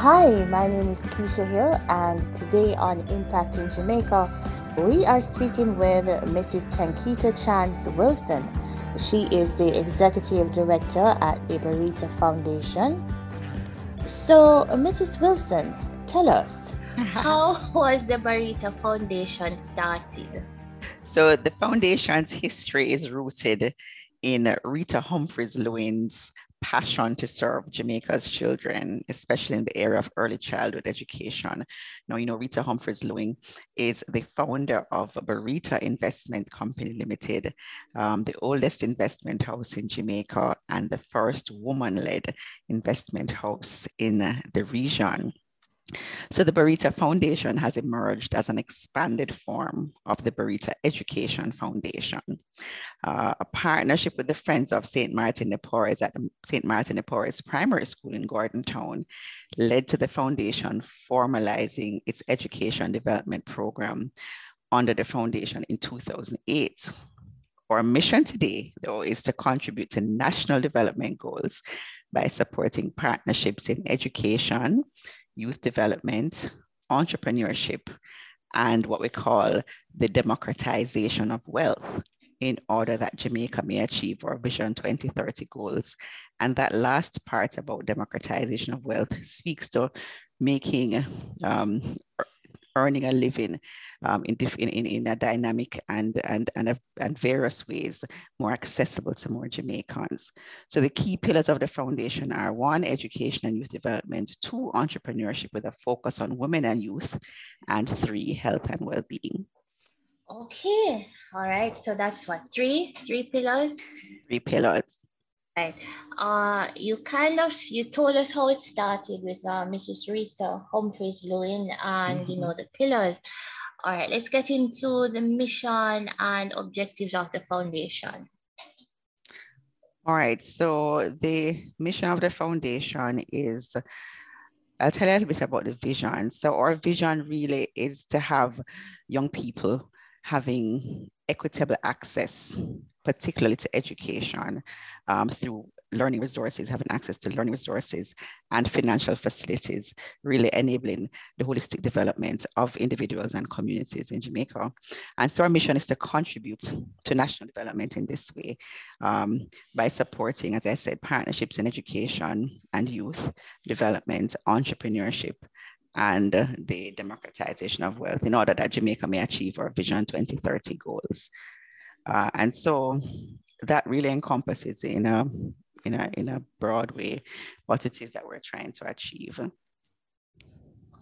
Hi, my name is Keisha Hill, and today on Impacting Jamaica, we are speaking with Mrs. Tanketa Chance Wilson. She is the Executive Director at the Barita Foundation. So, Mrs. Wilson, tell us, how was the Barita Foundation started? So, the foundation's history is rooted in Rita Humphries Lewin's passion to serve Jamaica's children, especially in the area of early childhood education. Now, you know, Rita Humphries Lewin is the founder of Barita Investment Company Limited, um, the oldest investment house in Jamaica and the first woman led investment house in the region. So the Barita Foundation has emerged as an expanded form of the Barita Education Foundation, uh, a partnership with the Friends of St. Martin de Porres at St. Martin de Porres Primary School in Gordon Town led to the foundation formalizing its education development program under the foundation in 2008. Our mission today, though, is to contribute to national development goals by supporting partnerships in education, youth development, entrepreneurship, and what we call the democratization of wealth in order that Jamaica may achieve our Vision 2030 goals. And that last part about democratization of wealth speaks to making um, earning a living um, in, in, in, in, a dynamic and, and, and, a, and various ways more accessible to more Jamaicans. So the key pillars of the foundation are one, education and youth development, two, entrepreneurship with a focus on women and youth, and three, health and well-being. Okay, all right. So that's what, three, three pillars? Three pillars. Right. Uh, you kind of you told us how it started with uh, Mrs. Rita Humphries Lewin and mm-hmm. you know the pillars. All right, let's get into the mission and objectives of the foundation. All right, so the mission of the foundation is I'll tell you a little bit about the vision. So our vision really is to have young people having equitable access particularly to education um, through learning resources, having access to learning resources and financial facilities, really enabling the holistic development of individuals and communities in Jamaica. And so our mission is to contribute to national development in this way um, by supporting, as I said, partnerships in education and youth development, entrepreneurship, and the democratization of wealth in order that Jamaica may achieve our Vision 2030 goals. Uh, and so that really encompasses in a, in, a, in a broad way what it is that we're trying to achieve.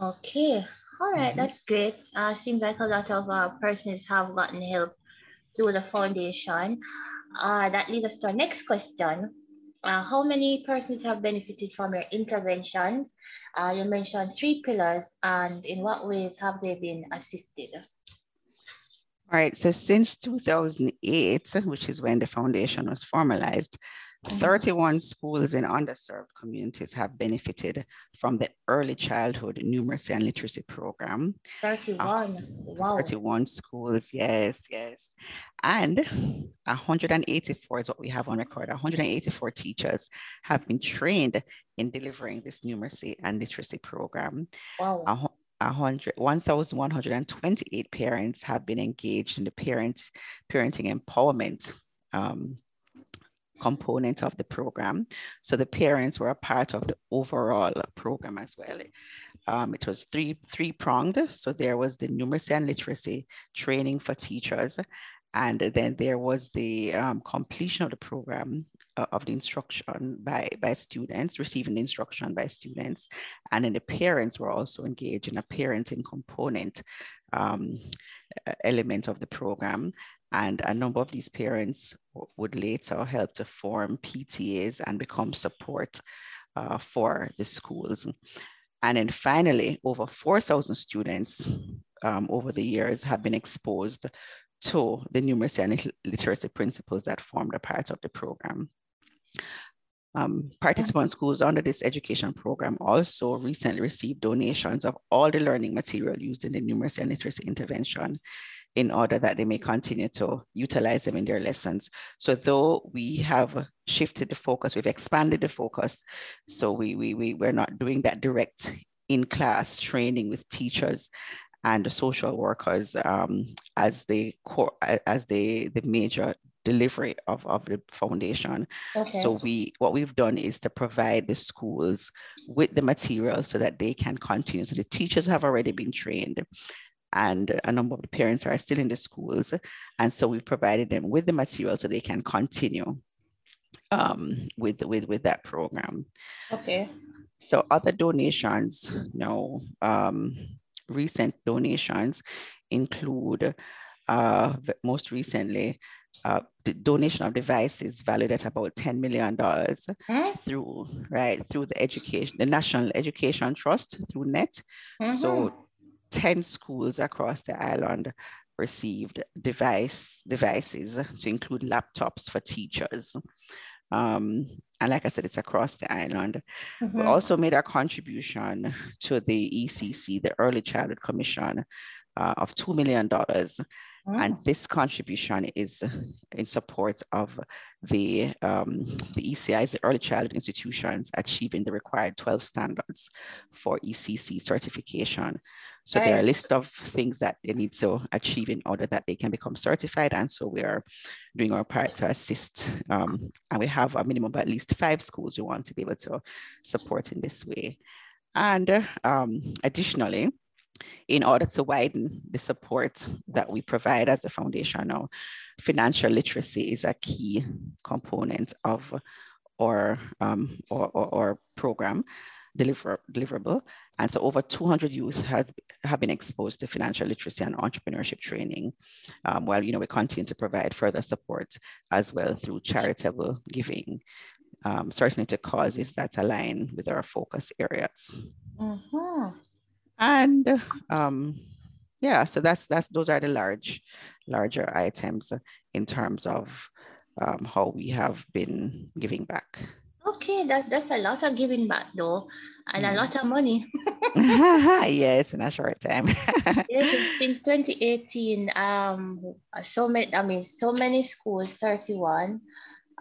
Okay, all right, mm-hmm. that's great. Uh, seems like a lot of uh, persons have gotten help through the foundation. Uh, that leads us to our next question. Uh, how many persons have benefited from your interventions? Uh, you mentioned three pillars, and in what ways have they been assisted? All right, so since 2008, which is when the foundation was formalized, mm-hmm. 31 schools in underserved communities have benefited from the early childhood numeracy and literacy program. 31, uh, wow. 31 schools, yes, yes. And 184 is what we have on record. 184 teachers have been trained in delivering this numeracy and literacy program. Wow. 1,128 parents have been engaged in the parent, parenting empowerment um, component of the program. So the parents were a part of the overall program as well. Um, it was three three pronged. So there was the numeracy and literacy training for teachers, and then there was the um, completion of the program uh, of the instruction by, by students, receiving the instruction by students. And then the parents were also engaged in a parenting component um, element of the program. And a number of these parents would later help to form PTAs and become support uh, for the schools. And then finally, over 4,000 students um, over the years have been exposed to the numeracy and literacy principles that formed a part of the program. Um, participant schools under this education program also recently received donations of all the learning material used in the numeracy and literacy intervention in order that they may continue to utilize them in their lessons. So though we have shifted the focus, we've expanded the focus, so we, we, we, we're not doing that direct in-class training with teachers and social workers um, as the core as the the major delivery of, of the foundation. Okay. So we what we've done is to provide the schools with the material so that they can continue. So the teachers have already been trained and a number of the parents are still in the schools. And so we've provided them with the material so they can continue um, with, with, with that program. Okay. So other donations, you know, um, recent donations include uh, most recently uh, the donation of devices valued at about $10 million mm-hmm. through, right, through the education, the National Education Trust through NET. Mm-hmm. So 10 schools across the island received device devices to include laptops for teachers. Um, and like I said, it's across the island. Mm-hmm. We also made a contribution to the ECC, the Early Childhood Commission, uh, of $2 million and oh. this contribution is in support of the, um, the ECI's, the early childhood institutions achieving the required 12 standards for ECC certification. So there are a list of things that they need to achieve in order that they can become certified. And so we are doing our part to assist. Um, and we have a minimum of at least five schools we want to be able to support in this way. And um, additionally, in order to widen the support that we provide as a foundation financial literacy is a key component of our, um, our, our, our program deliver, deliverable. And so over 200 youth has, have been exposed to financial literacy and entrepreneurship training, um, while you know, we continue to provide further support as well through charitable giving, um, certainly to causes that align with our focus areas. Mm-hmm and um, yeah so that's that's those are the large larger items in terms of um, how we have been giving back. Okay that, that's a lot of giving back though and mm. a lot of money. Yes in a short time. Yes, since 2018 um so many i mean so many schools 31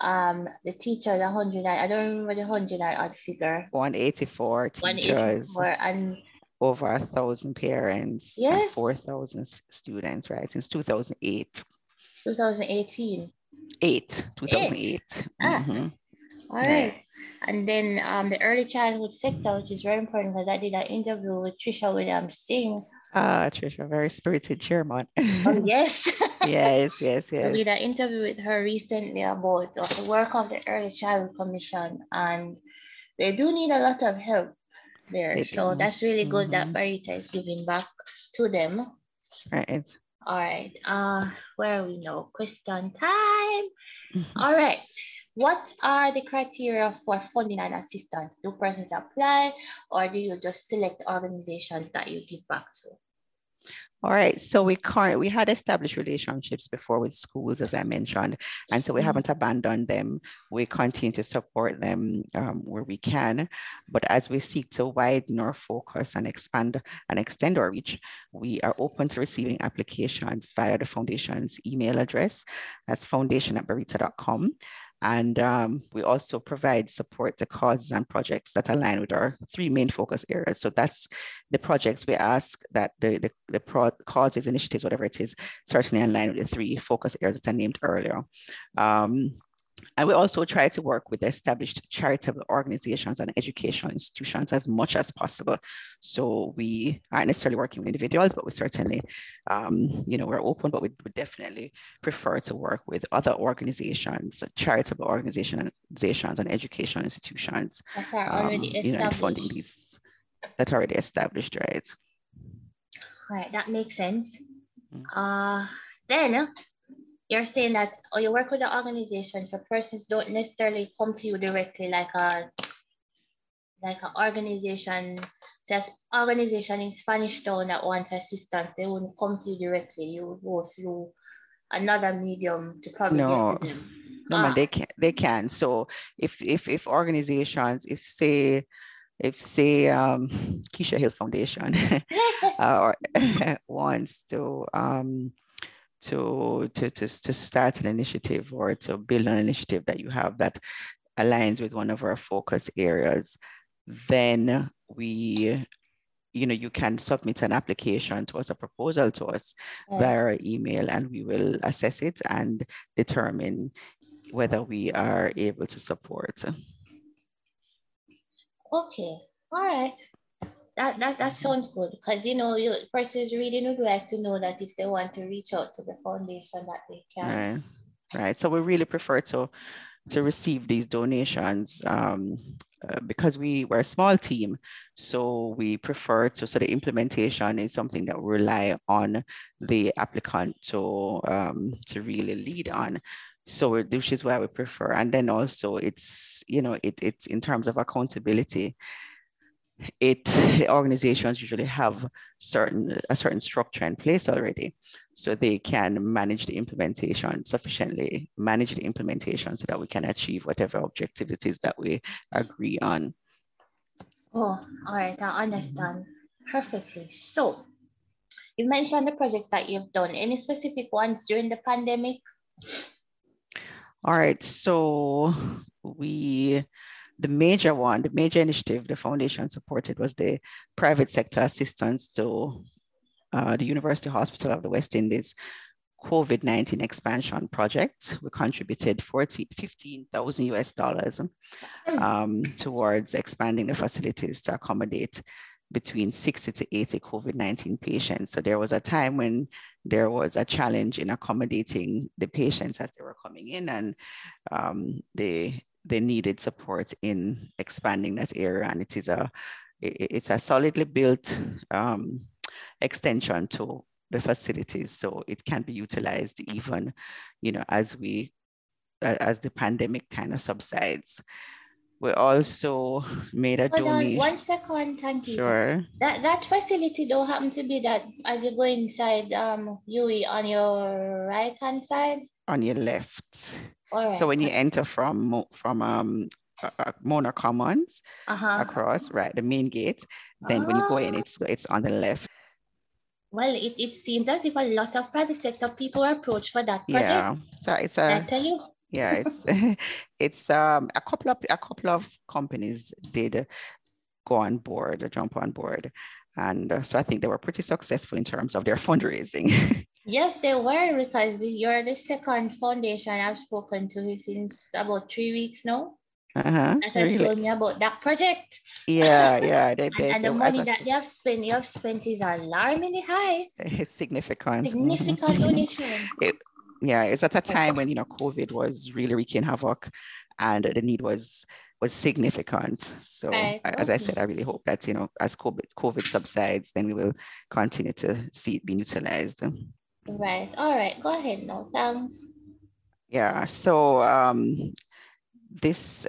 um the teachers 100 i don't remember the 100 odd figure. 184 teachers. 184 and over a thousand parents yes. 4,000 students, right? Since 2008. 2018. Eight, 2008. Ah. Mm-hmm. All right. Yeah. And then um, the early childhood sector, which is very important because I did an interview with Trisha Williams Singh. Ah, Trisha, very spirited chairman. oh, yes. yes, yes, yes. I did an interview with her recently about the work of the Early Childhood Commission, and they do need a lot of help there. So that's really good mm-hmm. that Barita is giving back to them. Right. All right. Uh, where are we now? Question time. Mm-hmm. All right. What are the criteria for funding and assistance? Do persons apply or do you just select organizations that you give back to? All right, so we can't, we had established relationships before with schools, as I mentioned, and so we mm-hmm. haven't abandoned them. We continue to support them um, where we can, but as we seek to widen our focus and expand and extend our reach, we are open to receiving applications via the foundation's email address as foundation at barita.com. And um, we also provide support to causes and projects that align with our three main focus areas. So that's the projects we ask that the, the, the pro- causes, initiatives, whatever it is, certainly align with the three focus areas that I named earlier. Um, and we also try to work with established charitable organizations and educational institutions as much as possible. So we aren't necessarily working with individuals, but we certainly, um, you know, we're open, but we would definitely prefer to work with other organizations, charitable organizations and educational institutions. That are already um, you know, funding these that are already established, right? All right, that makes sense. Mm-hmm. Uh, then you're saying that or you work with the organization so persons don't necessarily come to you directly like a like an organization says organization in Spanish Town that wants assistance, they wouldn't come to you directly. You would go through another medium to probably no. get to them. No, ah. man, they can they can. So if if if organizations, if say if say um, Keisha Hill Foundation uh, wants to um, to, to to to start an initiative or to build an initiative that you have that aligns with one of our focus areas, then we you know you can submit an application to us a proposal to us yes. via email and we will assess it and determine whether we are able to support Okay, all right. That, that, that sounds good because you know, you persons reading would like to know that if they want to reach out to the foundation that they can. Right, right. So we really prefer to to receive these donations um, uh, because we were a small team. So we prefer to, so the implementation is something that we rely on the applicant to, um, to really lead on so which is why we prefer and then also it's you know it, it's in terms of accountability it organizations usually have certain a certain structure in place already so they can manage the implementation sufficiently manage the implementation so that we can achieve whatever objectivities that we agree on. Oh all right i understand perfectly. So you mentioned the projects that you've done. Any specific ones during the pandemic? All right, so we, the major one, the major initiative the foundation supported was the private sector assistance to uh, the University Hospital of the West Indies COVID-19 expansion project. We contributed 40, 15,000 US dollars um, towards expanding the facilities to accommodate between 60 to 80 COVID-19 patients. So there was a time when there was a challenge in accommodating the patients as they were coming in and um, they, they needed support in expanding that area. And it is a, it's a solidly built um, extension to the facilities. So it can be utilized even, you know, as we, as the pandemic kind of subsides we also made a Hold donation. On one second, thank you. Sure. That that facility don't happen to be that as you go inside um UE on your right hand side. On your left. Right. So when you enter from from um uh, Mona Commons uh-huh. across right the main gate, then when you go in, ah. it's it's on the left. Well, it, it seems as if a lot of private sector people are approached for that project. Yeah, so it's a. I tell you yeah it's it's um a couple of a couple of companies did go on board jump on board and uh, so i think they were pretty successful in terms of their fundraising yes they were because you're the second foundation i've spoken to since about three weeks now uh-huh, that has really? told me about that project. Yeah, yeah. They, they, and, and the money that they have spent, you have spent is alarmingly high. It's significant. Significant donation. It, yeah, it's at a time when you know COVID was really wreaking havoc, and the need was was significant. So right. as I said, I really hope that you know as COVID COVID subsides, then we will continue to see it being utilized. Right. All right. Go ahead No, Thanks. Yeah. So um, this,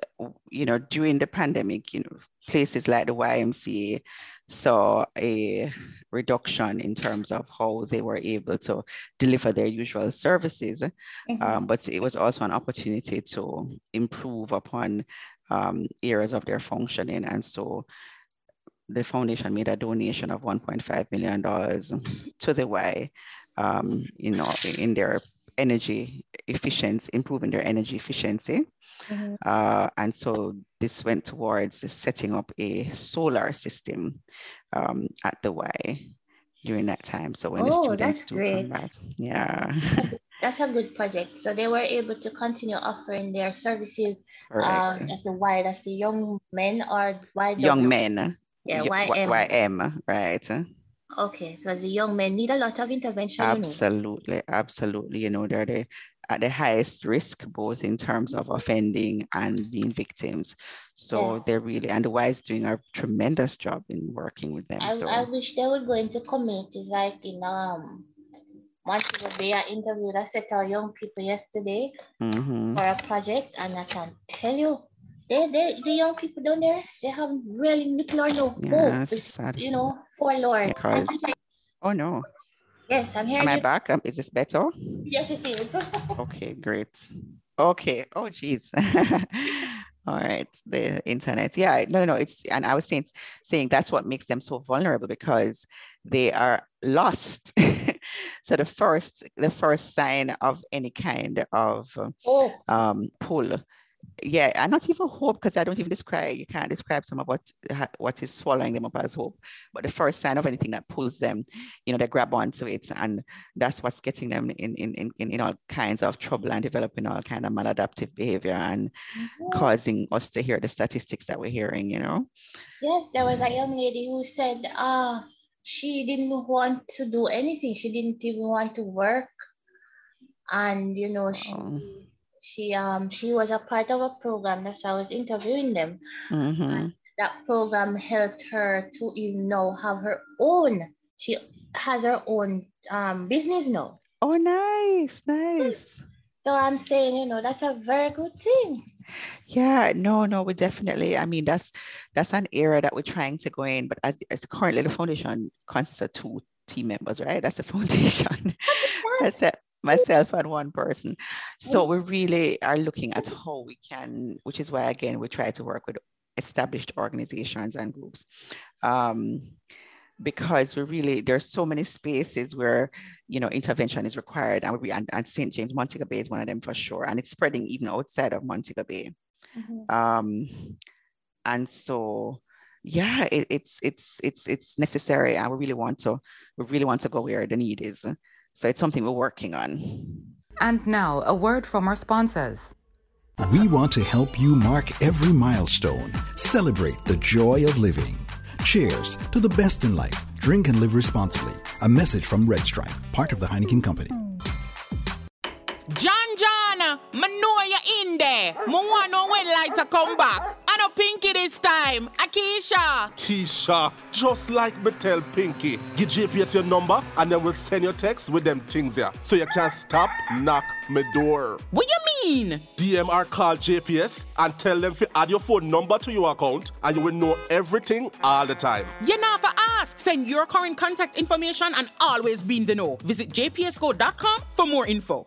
you know, during the pandemic, you know, places like the YMCA saw a reduction in terms of how they were able to deliver their usual services. Mm-hmm. Um, but it was also an opportunity to improve upon um, areas of their functioning. And so the foundation made a donation of $1.5 million to the Y, um, you know, in their energy efficiency, improving their energy efficiency. Mm-hmm. Uh, and so this went towards setting up a solar system um, at the Y during that time. So when oh, the students do come back, yeah. That's a good project. So they were able to continue offering their services um, as the Y, that's the young men or Y. Young men. Yeah, YM. YM, right. Okay, so the young men need a lot of intervention. Absolutely, absolutely. You know, they're the, at the highest risk, both in terms of offending and being victims. So yeah. they're really, and the Y is doing a tremendous job in working with them. I, so. I wish they would go into communities like in um Montego Bay. I interviewed a set of young people yesterday mm-hmm. for a project, and I can tell you, they, they, the young people down there, they have really little or no yeah, hope. It's, you know, forlorn. Because, oh no. Yes, I'm here. Am I back? Um, is this better? Yes, it is. okay, great. Okay. Oh, geez. All right, the internet. Yeah, no, no, no. It's and I was saying saying that's what makes them so vulnerable because they are lost. so the first the first sign of any kind of oh. um, pull yeah, and not even hope because I don't even describe. You can't describe some of what what is swallowing them up as hope. But the first sign of anything that pulls them, you know, they grab onto it, and that's what's getting them in in in, in all kinds of trouble and developing all kind of maladaptive behavior and mm-hmm. causing us to hear the statistics that we're hearing. You know. Yes, there was a young lady who said, "Ah, uh, she didn't want to do anything. She didn't even want to work." And you know, she oh she um she was a part of a program that's why I was interviewing them. Mm-hmm. that program helped her to even know have her own. She has her own um business now. Oh, nice, nice. So I'm saying, you know, that's a very good thing. Yeah, no, no, we definitely. I mean, that's that's an era that we're trying to go in, but as, as currently the foundation consists of two team members, right? That's the foundation. that's it myself and one person. So we really are looking at how we can, which is why again we try to work with established organizations and groups. Um, because we really there's so many spaces where you know intervention is required and we and, and st james montego bay is one of them for sure and it's spreading even outside of montego bay mm-hmm. um and so yeah it, it's it's it's it's necessary and we really want to we really want to go where the need is so it's something we're working on. And now, a word from our sponsors. We want to help you mark every milestone, celebrate the joy of living. Cheers to the best in life. Drink and live responsibly. A message from Red Stripe, part of the Heineken Company. John John, I know you're in there. I want to know when lights are come back. I Pinky this time. Akisha. Keisha, just like me tell Pinky, give JPS your number and then we'll send your text with them things here. So you can't stop, knock my door. What you mean? DMR call JPS and tell them to add your phone number to your account and you will know everything all the time. You never ask. Send your current contact information and always be in the know. Visit jpsco.com for more info.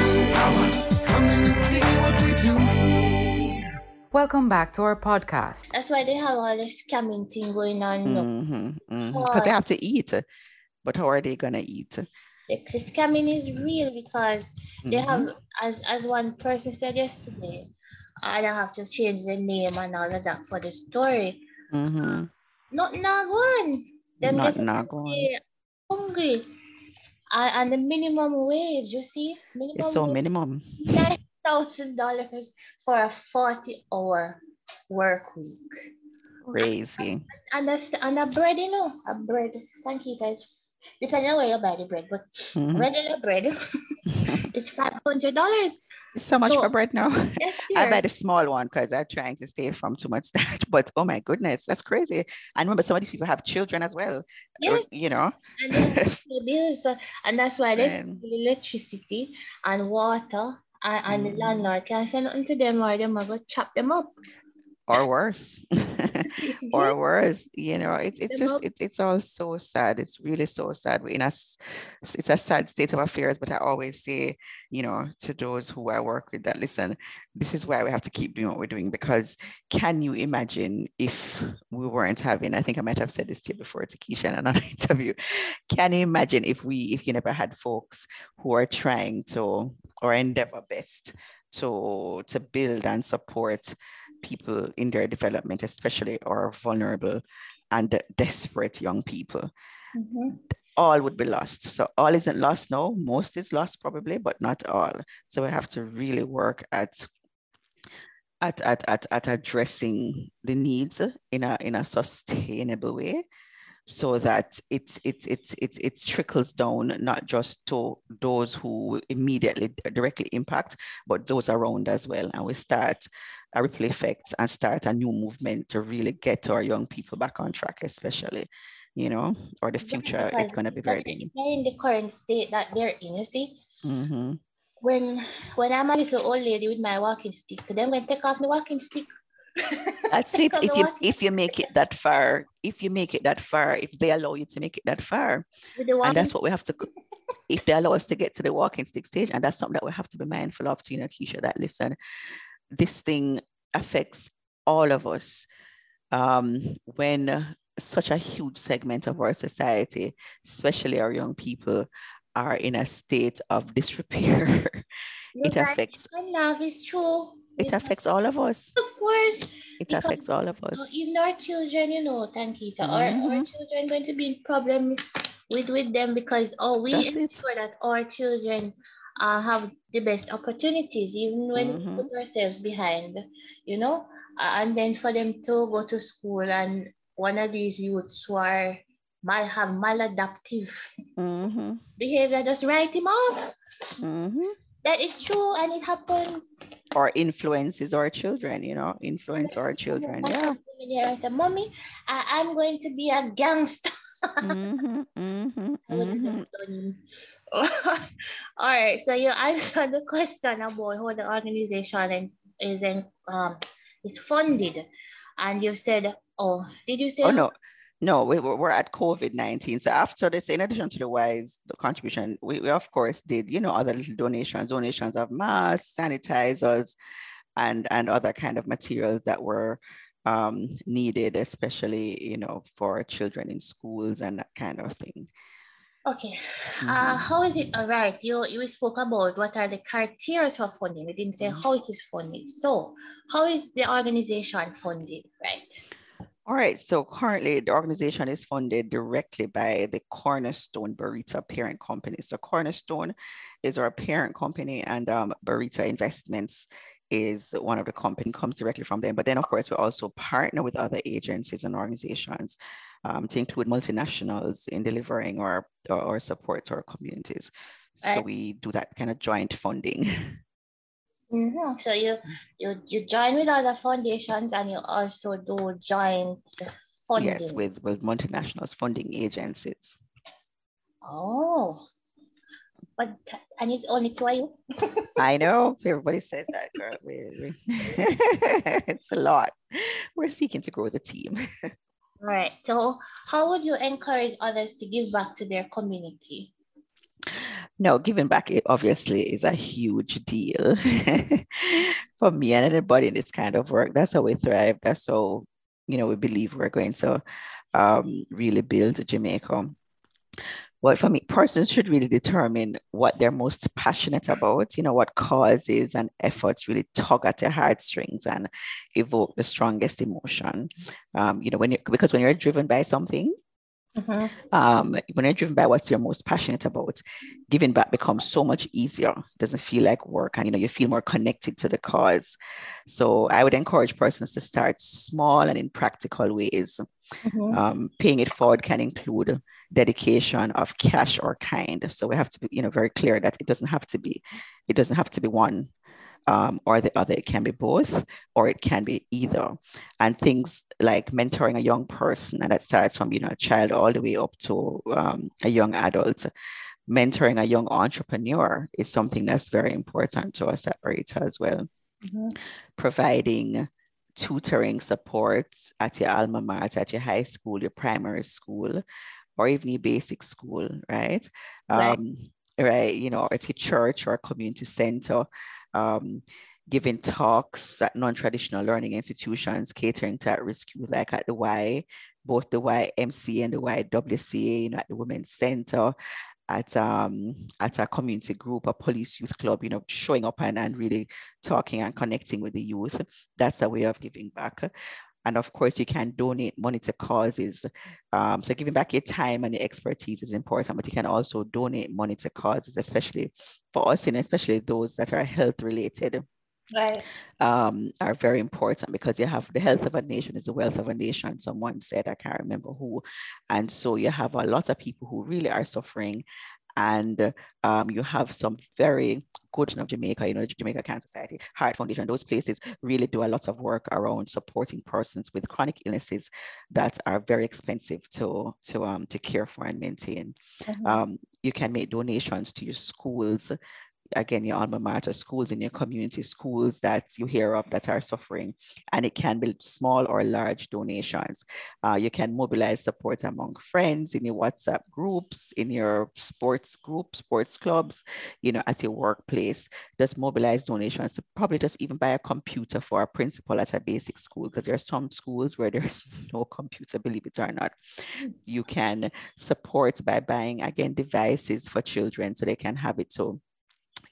Welcome back to our podcast. That's why they have all this scamming thing going on. Because mm-hmm, mm-hmm. they have to eat. But how are they going to eat? The scamming is real because mm-hmm. they have, as, as one person said yesterday, I don't have to change the name and all of that for the story. Mm-hmm. Not Nagwan. Them not Nagwan. Hungry. And, and the minimum wage, you see? Minimum it's so minimum thousand dollars for a 40 hour work week. Crazy. And that's and a bread, you know, a bread. Thank you guys. Depending on where you buy the bread, but mm-hmm. regular bread is five hundred dollars. It's so much so, for bread now. Yes, I buy the small one because I'm trying to stay from too much starch. But oh my goodness, that's crazy. And remember, some of these people have children as well. Yeah. Uh, you know. And, bills, uh, and that's why there's electricity and water and, and mm. the landlord can't say nothing to them or them are going to chop them up. Or worse. or worse. You know, it's it's just it's it's all so sad. It's really so sad. In a, it's a sad state of affairs, but I always say, you know, to those who I work with that listen, this is why we have to keep doing what we're doing because can you imagine if we weren't having, I think I might have said this to you before to Keisha in another interview. Can you imagine if we if you never had folks who are trying to or endeavor best to to build and support people in their development, especially our vulnerable and desperate young people. Mm-hmm. all would be lost. So all isn't lost no, most is lost probably, but not all. So we have to really work at at, at, at, at addressing the needs in a in a sustainable way so that it's it's it's it's it trickles down not just to those who immediately directly impact but those around as well and we start a ripple effect and start a new movement to really get our young people back on track especially you know or the future yeah, is going to be very they're in the current state that they're in you see mm-hmm. when when i'm a little old lady with my walking stick then when take off the walking stick that's it. if you if you make it that far, if you make it that far, if they allow you to make it that far, and that's what we have to. if they allow us to get to the walking stick stage, and that's something that we have to be mindful of, to you know, Keisha. That listen, this thing affects all of us. Um, when such a huge segment of our society, especially our young people, are in a state of disrepair, it affects. Love is true it affects all of us. Of course. It because affects all of us. Even our children, you know, Tanketa, mm-hmm. our, our children going to be in problem with, with them because oh we That's ensure it. that our children uh, have the best opportunities, even when mm-hmm. we put ourselves behind, you know, uh, and then for them to go to school and one of these youths who are mal have maladaptive mm-hmm. behavior, just write him off. Mm-hmm. That is true, and it happens or influences our children, you know, influence our children. Yeah. I said, Mommy, I, am going to be a gangster. Mm-hmm, mm-hmm, mm-hmm. All right. So you answered the question about how the organization is in, um is funded. And you said, oh, did you say? Oh, no. No, we, we're at COVID 19. So after this, in addition to the WISE the contribution, we, we of course did, you know, other little donations, donations of masks, sanitizers, and, and other kind of materials that were um, needed, especially, you know, for children in schools and that kind of thing. Okay. Uh, mm-hmm. Uh, how is it? All right. You you spoke about what are the criteria for funding. We didn't say mm-hmm. how it is funded. So, how is the organization funded? Right. All right, so currently the organization is funded directly by the Cornerstone Barita parent company. So Cornerstone is our parent company and um, Barita Investments is one of the company comes directly from them. But then of course we also partner with other agencies and organizations um, to include multinationals in delivering our, our support to our communities. So we do that kind of joint funding. Mm-hmm. So you you you join with other foundations and you also do joint funding. Yes, with with multinationals funding agencies. Oh, but and it's only two of you. I know everybody says that, girl. We it's a lot. We're seeking to grow the team. All right. So, how would you encourage others to give back to their community? no, giving back obviously is a huge deal for me and anybody in this kind of work. That's how we thrive. That's how, you know, we believe we're going to um, really build Jamaica. Well, for me, persons should really determine what they're most passionate about, you know, what causes and efforts really tug at their heartstrings and evoke the strongest emotion. Um, you know, when you because when you're driven by something, Mm-hmm. Um, when you're driven by what you're most passionate about, giving back becomes so much easier. It doesn't feel like work, and you know you feel more connected to the cause. So I would encourage persons to start small and in practical ways. Mm-hmm. Um, paying it forward can include dedication of cash or kind. So we have to be, you know, very clear that it doesn't have to be, it doesn't have to be one um, or the other. It can be both, or it can be either. And things like mentoring a young person, and that starts from you know a child all the way up to um, a young adult. Mentoring a young entrepreneur is something that's very important to us at Barita as well. Mm-hmm. Providing tutoring support at your alma mater, at your high school, your primary school, or even your basic school, right? right. Um, right, you know, at your church or a community center um, giving talks at non-traditional learning institutions catering to at-risk youth, like at the Y, both the YMCA and the YWCA, you know, at the Women's Center, at um at a community group, a police youth club, you know, showing up and, and really talking and connecting with the youth. That's a way of giving back. And of course, you can donate money to causes. Um, so giving back your time and your expertise is important, but you can also donate money to causes, especially for us, and especially those that are health related. Right. Um, are very important because you have the health of a nation is the wealth of a nation. Someone said, I can't remember who. And so you have a lot of people who really are suffering and um, you have some very good of Jamaica, you know, Jamaica Cancer Society, Heart Foundation, those places really do a lot of work around supporting persons with chronic illnesses that are very expensive to to um to care for and maintain. Mm-hmm. Um, you can make donations to your schools again, your alma mater schools in your community, schools that you hear of that are suffering, and it can be small or large donations. Uh, you can mobilize support among friends in your WhatsApp groups, in your sports groups, sports clubs, you know, at your workplace. Just mobilize donations to probably just even buy a computer for a principal at a basic school, because there are some schools where there's no computer, believe it or not. You can support by buying, again, devices for children so they can have it so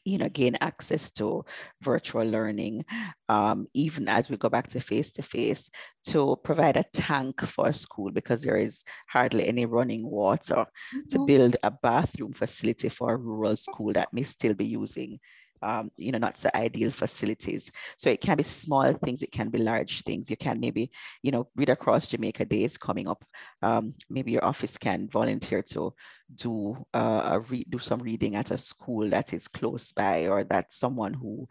you know, gain access to virtual learning, um, even as we go back to face to face, to provide a tank for a school because there is hardly any running water, mm-hmm. to build a bathroom facility for a rural school that may still be using um, you know, not the ideal facilities. So it can be small things, it can be large things. You can maybe, you know, read across Jamaica Days coming up. Um, maybe your office can volunteer to do uh, re- do some reading at a school that is close by, or that someone who,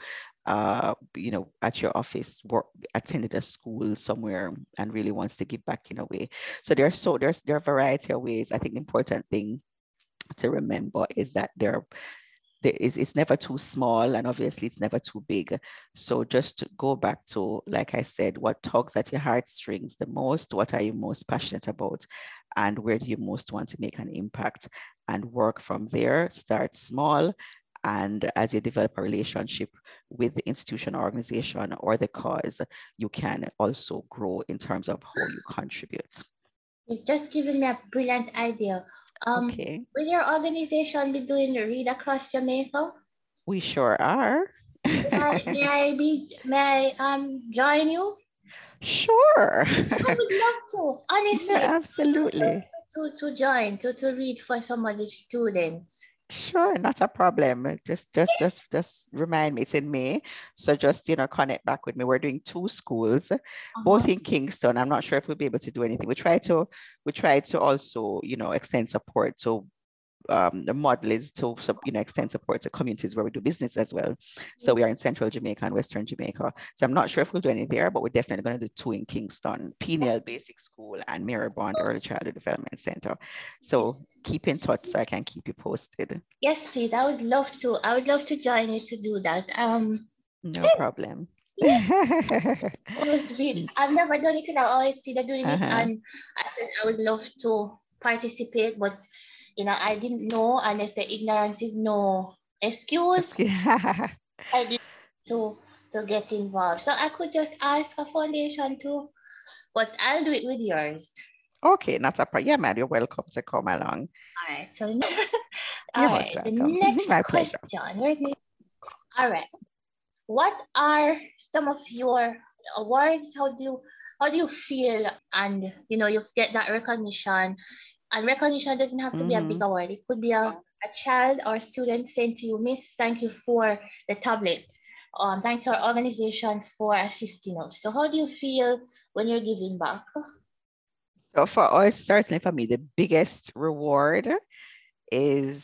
uh, you know, at your office work attended a school somewhere and really wants to give back in a way. So there's so there's there are a variety of ways. I think the important thing to remember is that there it's never too small and obviously it's never too big. So just to go back to, like I said, what tugs at your heartstrings the most? What are you most passionate about? And where do you most want to make an impact? And work from there, start small. And as you develop a relationship with the institution, organization, or the cause, you can also grow in terms of how you contribute. You've just given me a brilliant idea. Um, okay. Will your organization be doing the Read Across Jamaica? We sure are. may, I, may I be may I um join you? Sure. I would love to. Honestly. Yeah, absolutely. To, to, to join, to, to read for some of the students. Sure, not a problem. Just just just just remind me it's in May. So just you know connect back with me. We're doing two schools, uh-huh. both in Kingston. I'm not sure if we'll be able to do anything. We try to we try to also, you know, extend support. So um, the model is to you know extend support to communities where we do business as well. So we are in Central Jamaica and Western Jamaica. So I'm not sure if we'll do any there, but we're definitely going to do two in Kingston, Peniel Basic School and Marybond Early Childhood Development Center. So keep in touch so I can keep you posted. Yes, please. I would love to. I would love to join you to do that. Um, no problem. I've never done it and I always see them doing uh-huh. it and I said I would love to participate but you know, I didn't know unless the ignorance is no excuse. I did to to get involved. So I could just ask a foundation to, but I'll do it with yours. Okay, not a problem. Yeah, man, you're welcome to come along. All right. So all right, the next My question. Where's the, all right. What are some of your awards? How do you how do you feel? And you know, you get that recognition and recognition doesn't have to mm-hmm. be a big mm-hmm. award. It could be a, a child or a student saying to you, Miss, thank you for the tablet. Um, thank your organization for assisting us. So how do you feel when you're giving back? So for us, certainly for me, the biggest reward is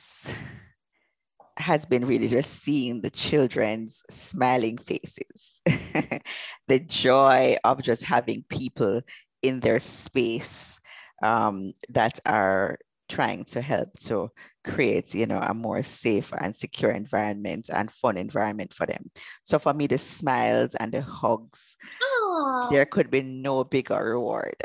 has been really just seeing the children's smiling faces, the joy of just having people in their space um, that are trying to help to create you know a more safe and secure environment and fun environment for them. So for me the smiles and the hugs there could be no bigger reward.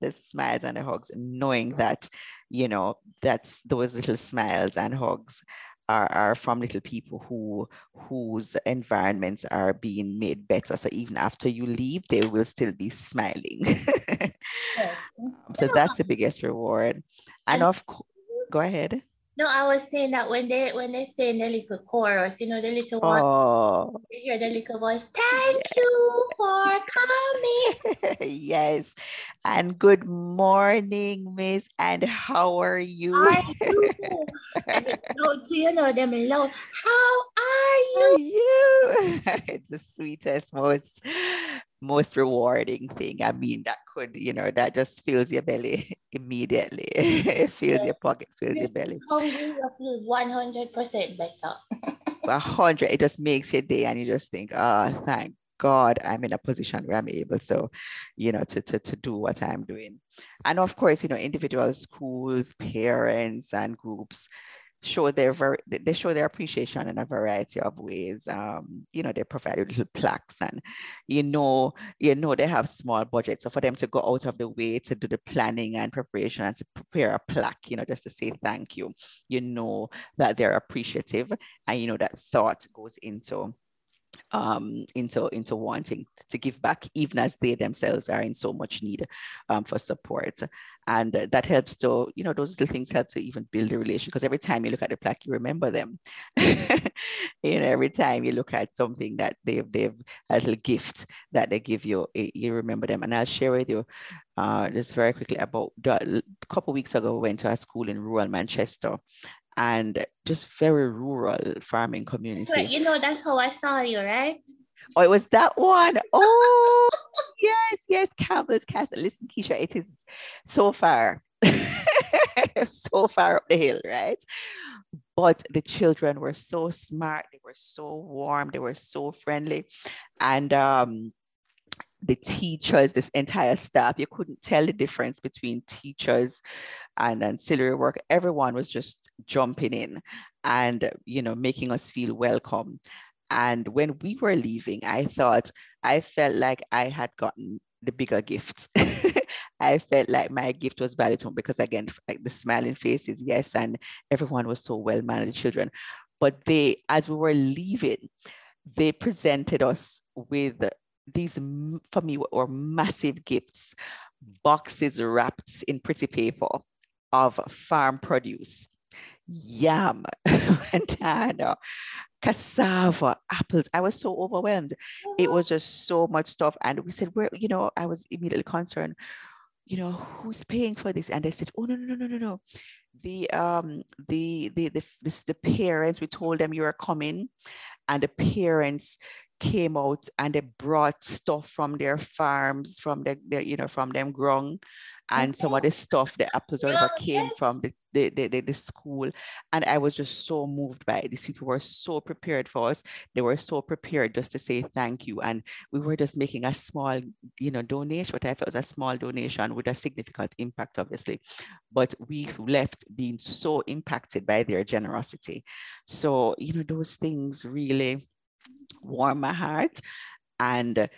The smiles and the hugs knowing that you know that's those little smiles and hugs are, are from little people who whose environments are being made better. So even after you leave, they will still be smiling. yes. um, so that's the biggest reward. And of course, go ahead. No, I was saying that when they when they sing the little chorus, you know, the little one, Oh, you hear the little voice. Thank you for coming. yes. And good morning, Miss. And how are you? Are you? And it's loud, so you know them loud. How are How you? are you? It's the sweetest, most most rewarding thing. I mean, that could, you know, that just fills your belly immediately. It fills your pocket, fills your belly. Hungry, one hundred percent better. a hundred, it just makes your day and you just think, oh, thank God I'm in a position where I'm able to, you know, to, to, to do what I'm doing. And of course, you know, individual schools, parents and groups show their ver- they show their appreciation in a variety of ways. Um, you know, they provide little plaques and you know, you know, they have small budgets. So for them to go out of the way to do the planning and preparation and to prepare a plaque, you know, just to say thank you, you know that they're appreciative and you know that thought goes into um, into into wanting to give back, even as they themselves are in so much need um, for support, and that helps to you know those little things help to even build a relation because every time you look at the plaque, you remember them. you know, every time you look at something that they've they've a little gift that they give you, you remember them. And I'll share with you uh, just very quickly about the, a couple weeks ago, we went to a school in rural Manchester and just very rural farming community. You know, that's how I saw you, right? Oh, it was that one. Oh, yes, yes, Campbell's Castle. Listen, Keisha, it is so far, so far up the hill, right? But the children were so smart, they were so warm, they were so friendly. And um, the teachers, this entire staff, you couldn't tell the difference between teachers and ancillary work. Everyone was just jumping in and, you know, making us feel welcome. And when we were leaving, I thought I felt like I had gotten the bigger gift. I felt like my gift was valued because again, like the smiling faces, yes, and everyone was so well mannered children. But they, as we were leaving, they presented us with these for me were massive gifts, boxes wrapped in pretty paper of farm produce, yam, banana, cassava, apples. I was so overwhelmed. It was just so much stuff. And we said, where, you know, I was immediately concerned, you know, who's paying for this? And they said, oh, no, no, no, no, no, no. The um the the the, the, the parents, we told them you are coming, and the parents came out and they brought stuff from their farms, from their, their you know, from them grown. And some of the stuff, the apples or whatever came from the, the, the, the, the school. And I was just so moved by it. These people were so prepared for us. They were so prepared just to say thank you. And we were just making a small, you know, donation, what I felt was a small donation with a significant impact, obviously. But we left being so impacted by their generosity. So, you know, those things really warm my heart and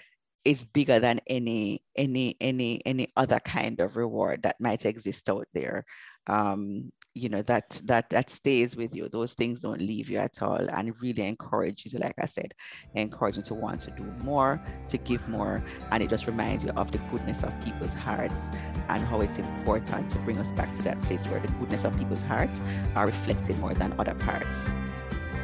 it's bigger than any any any any other kind of reward that might exist out there. Um you know that that that stays with you. Those things don't leave you at all and really encourage you to like i said encourage you to want to do more to give more and it just reminds you of the goodness of people's hearts and how it's important to bring us back to that place where the goodness of people's hearts are reflected more than other parts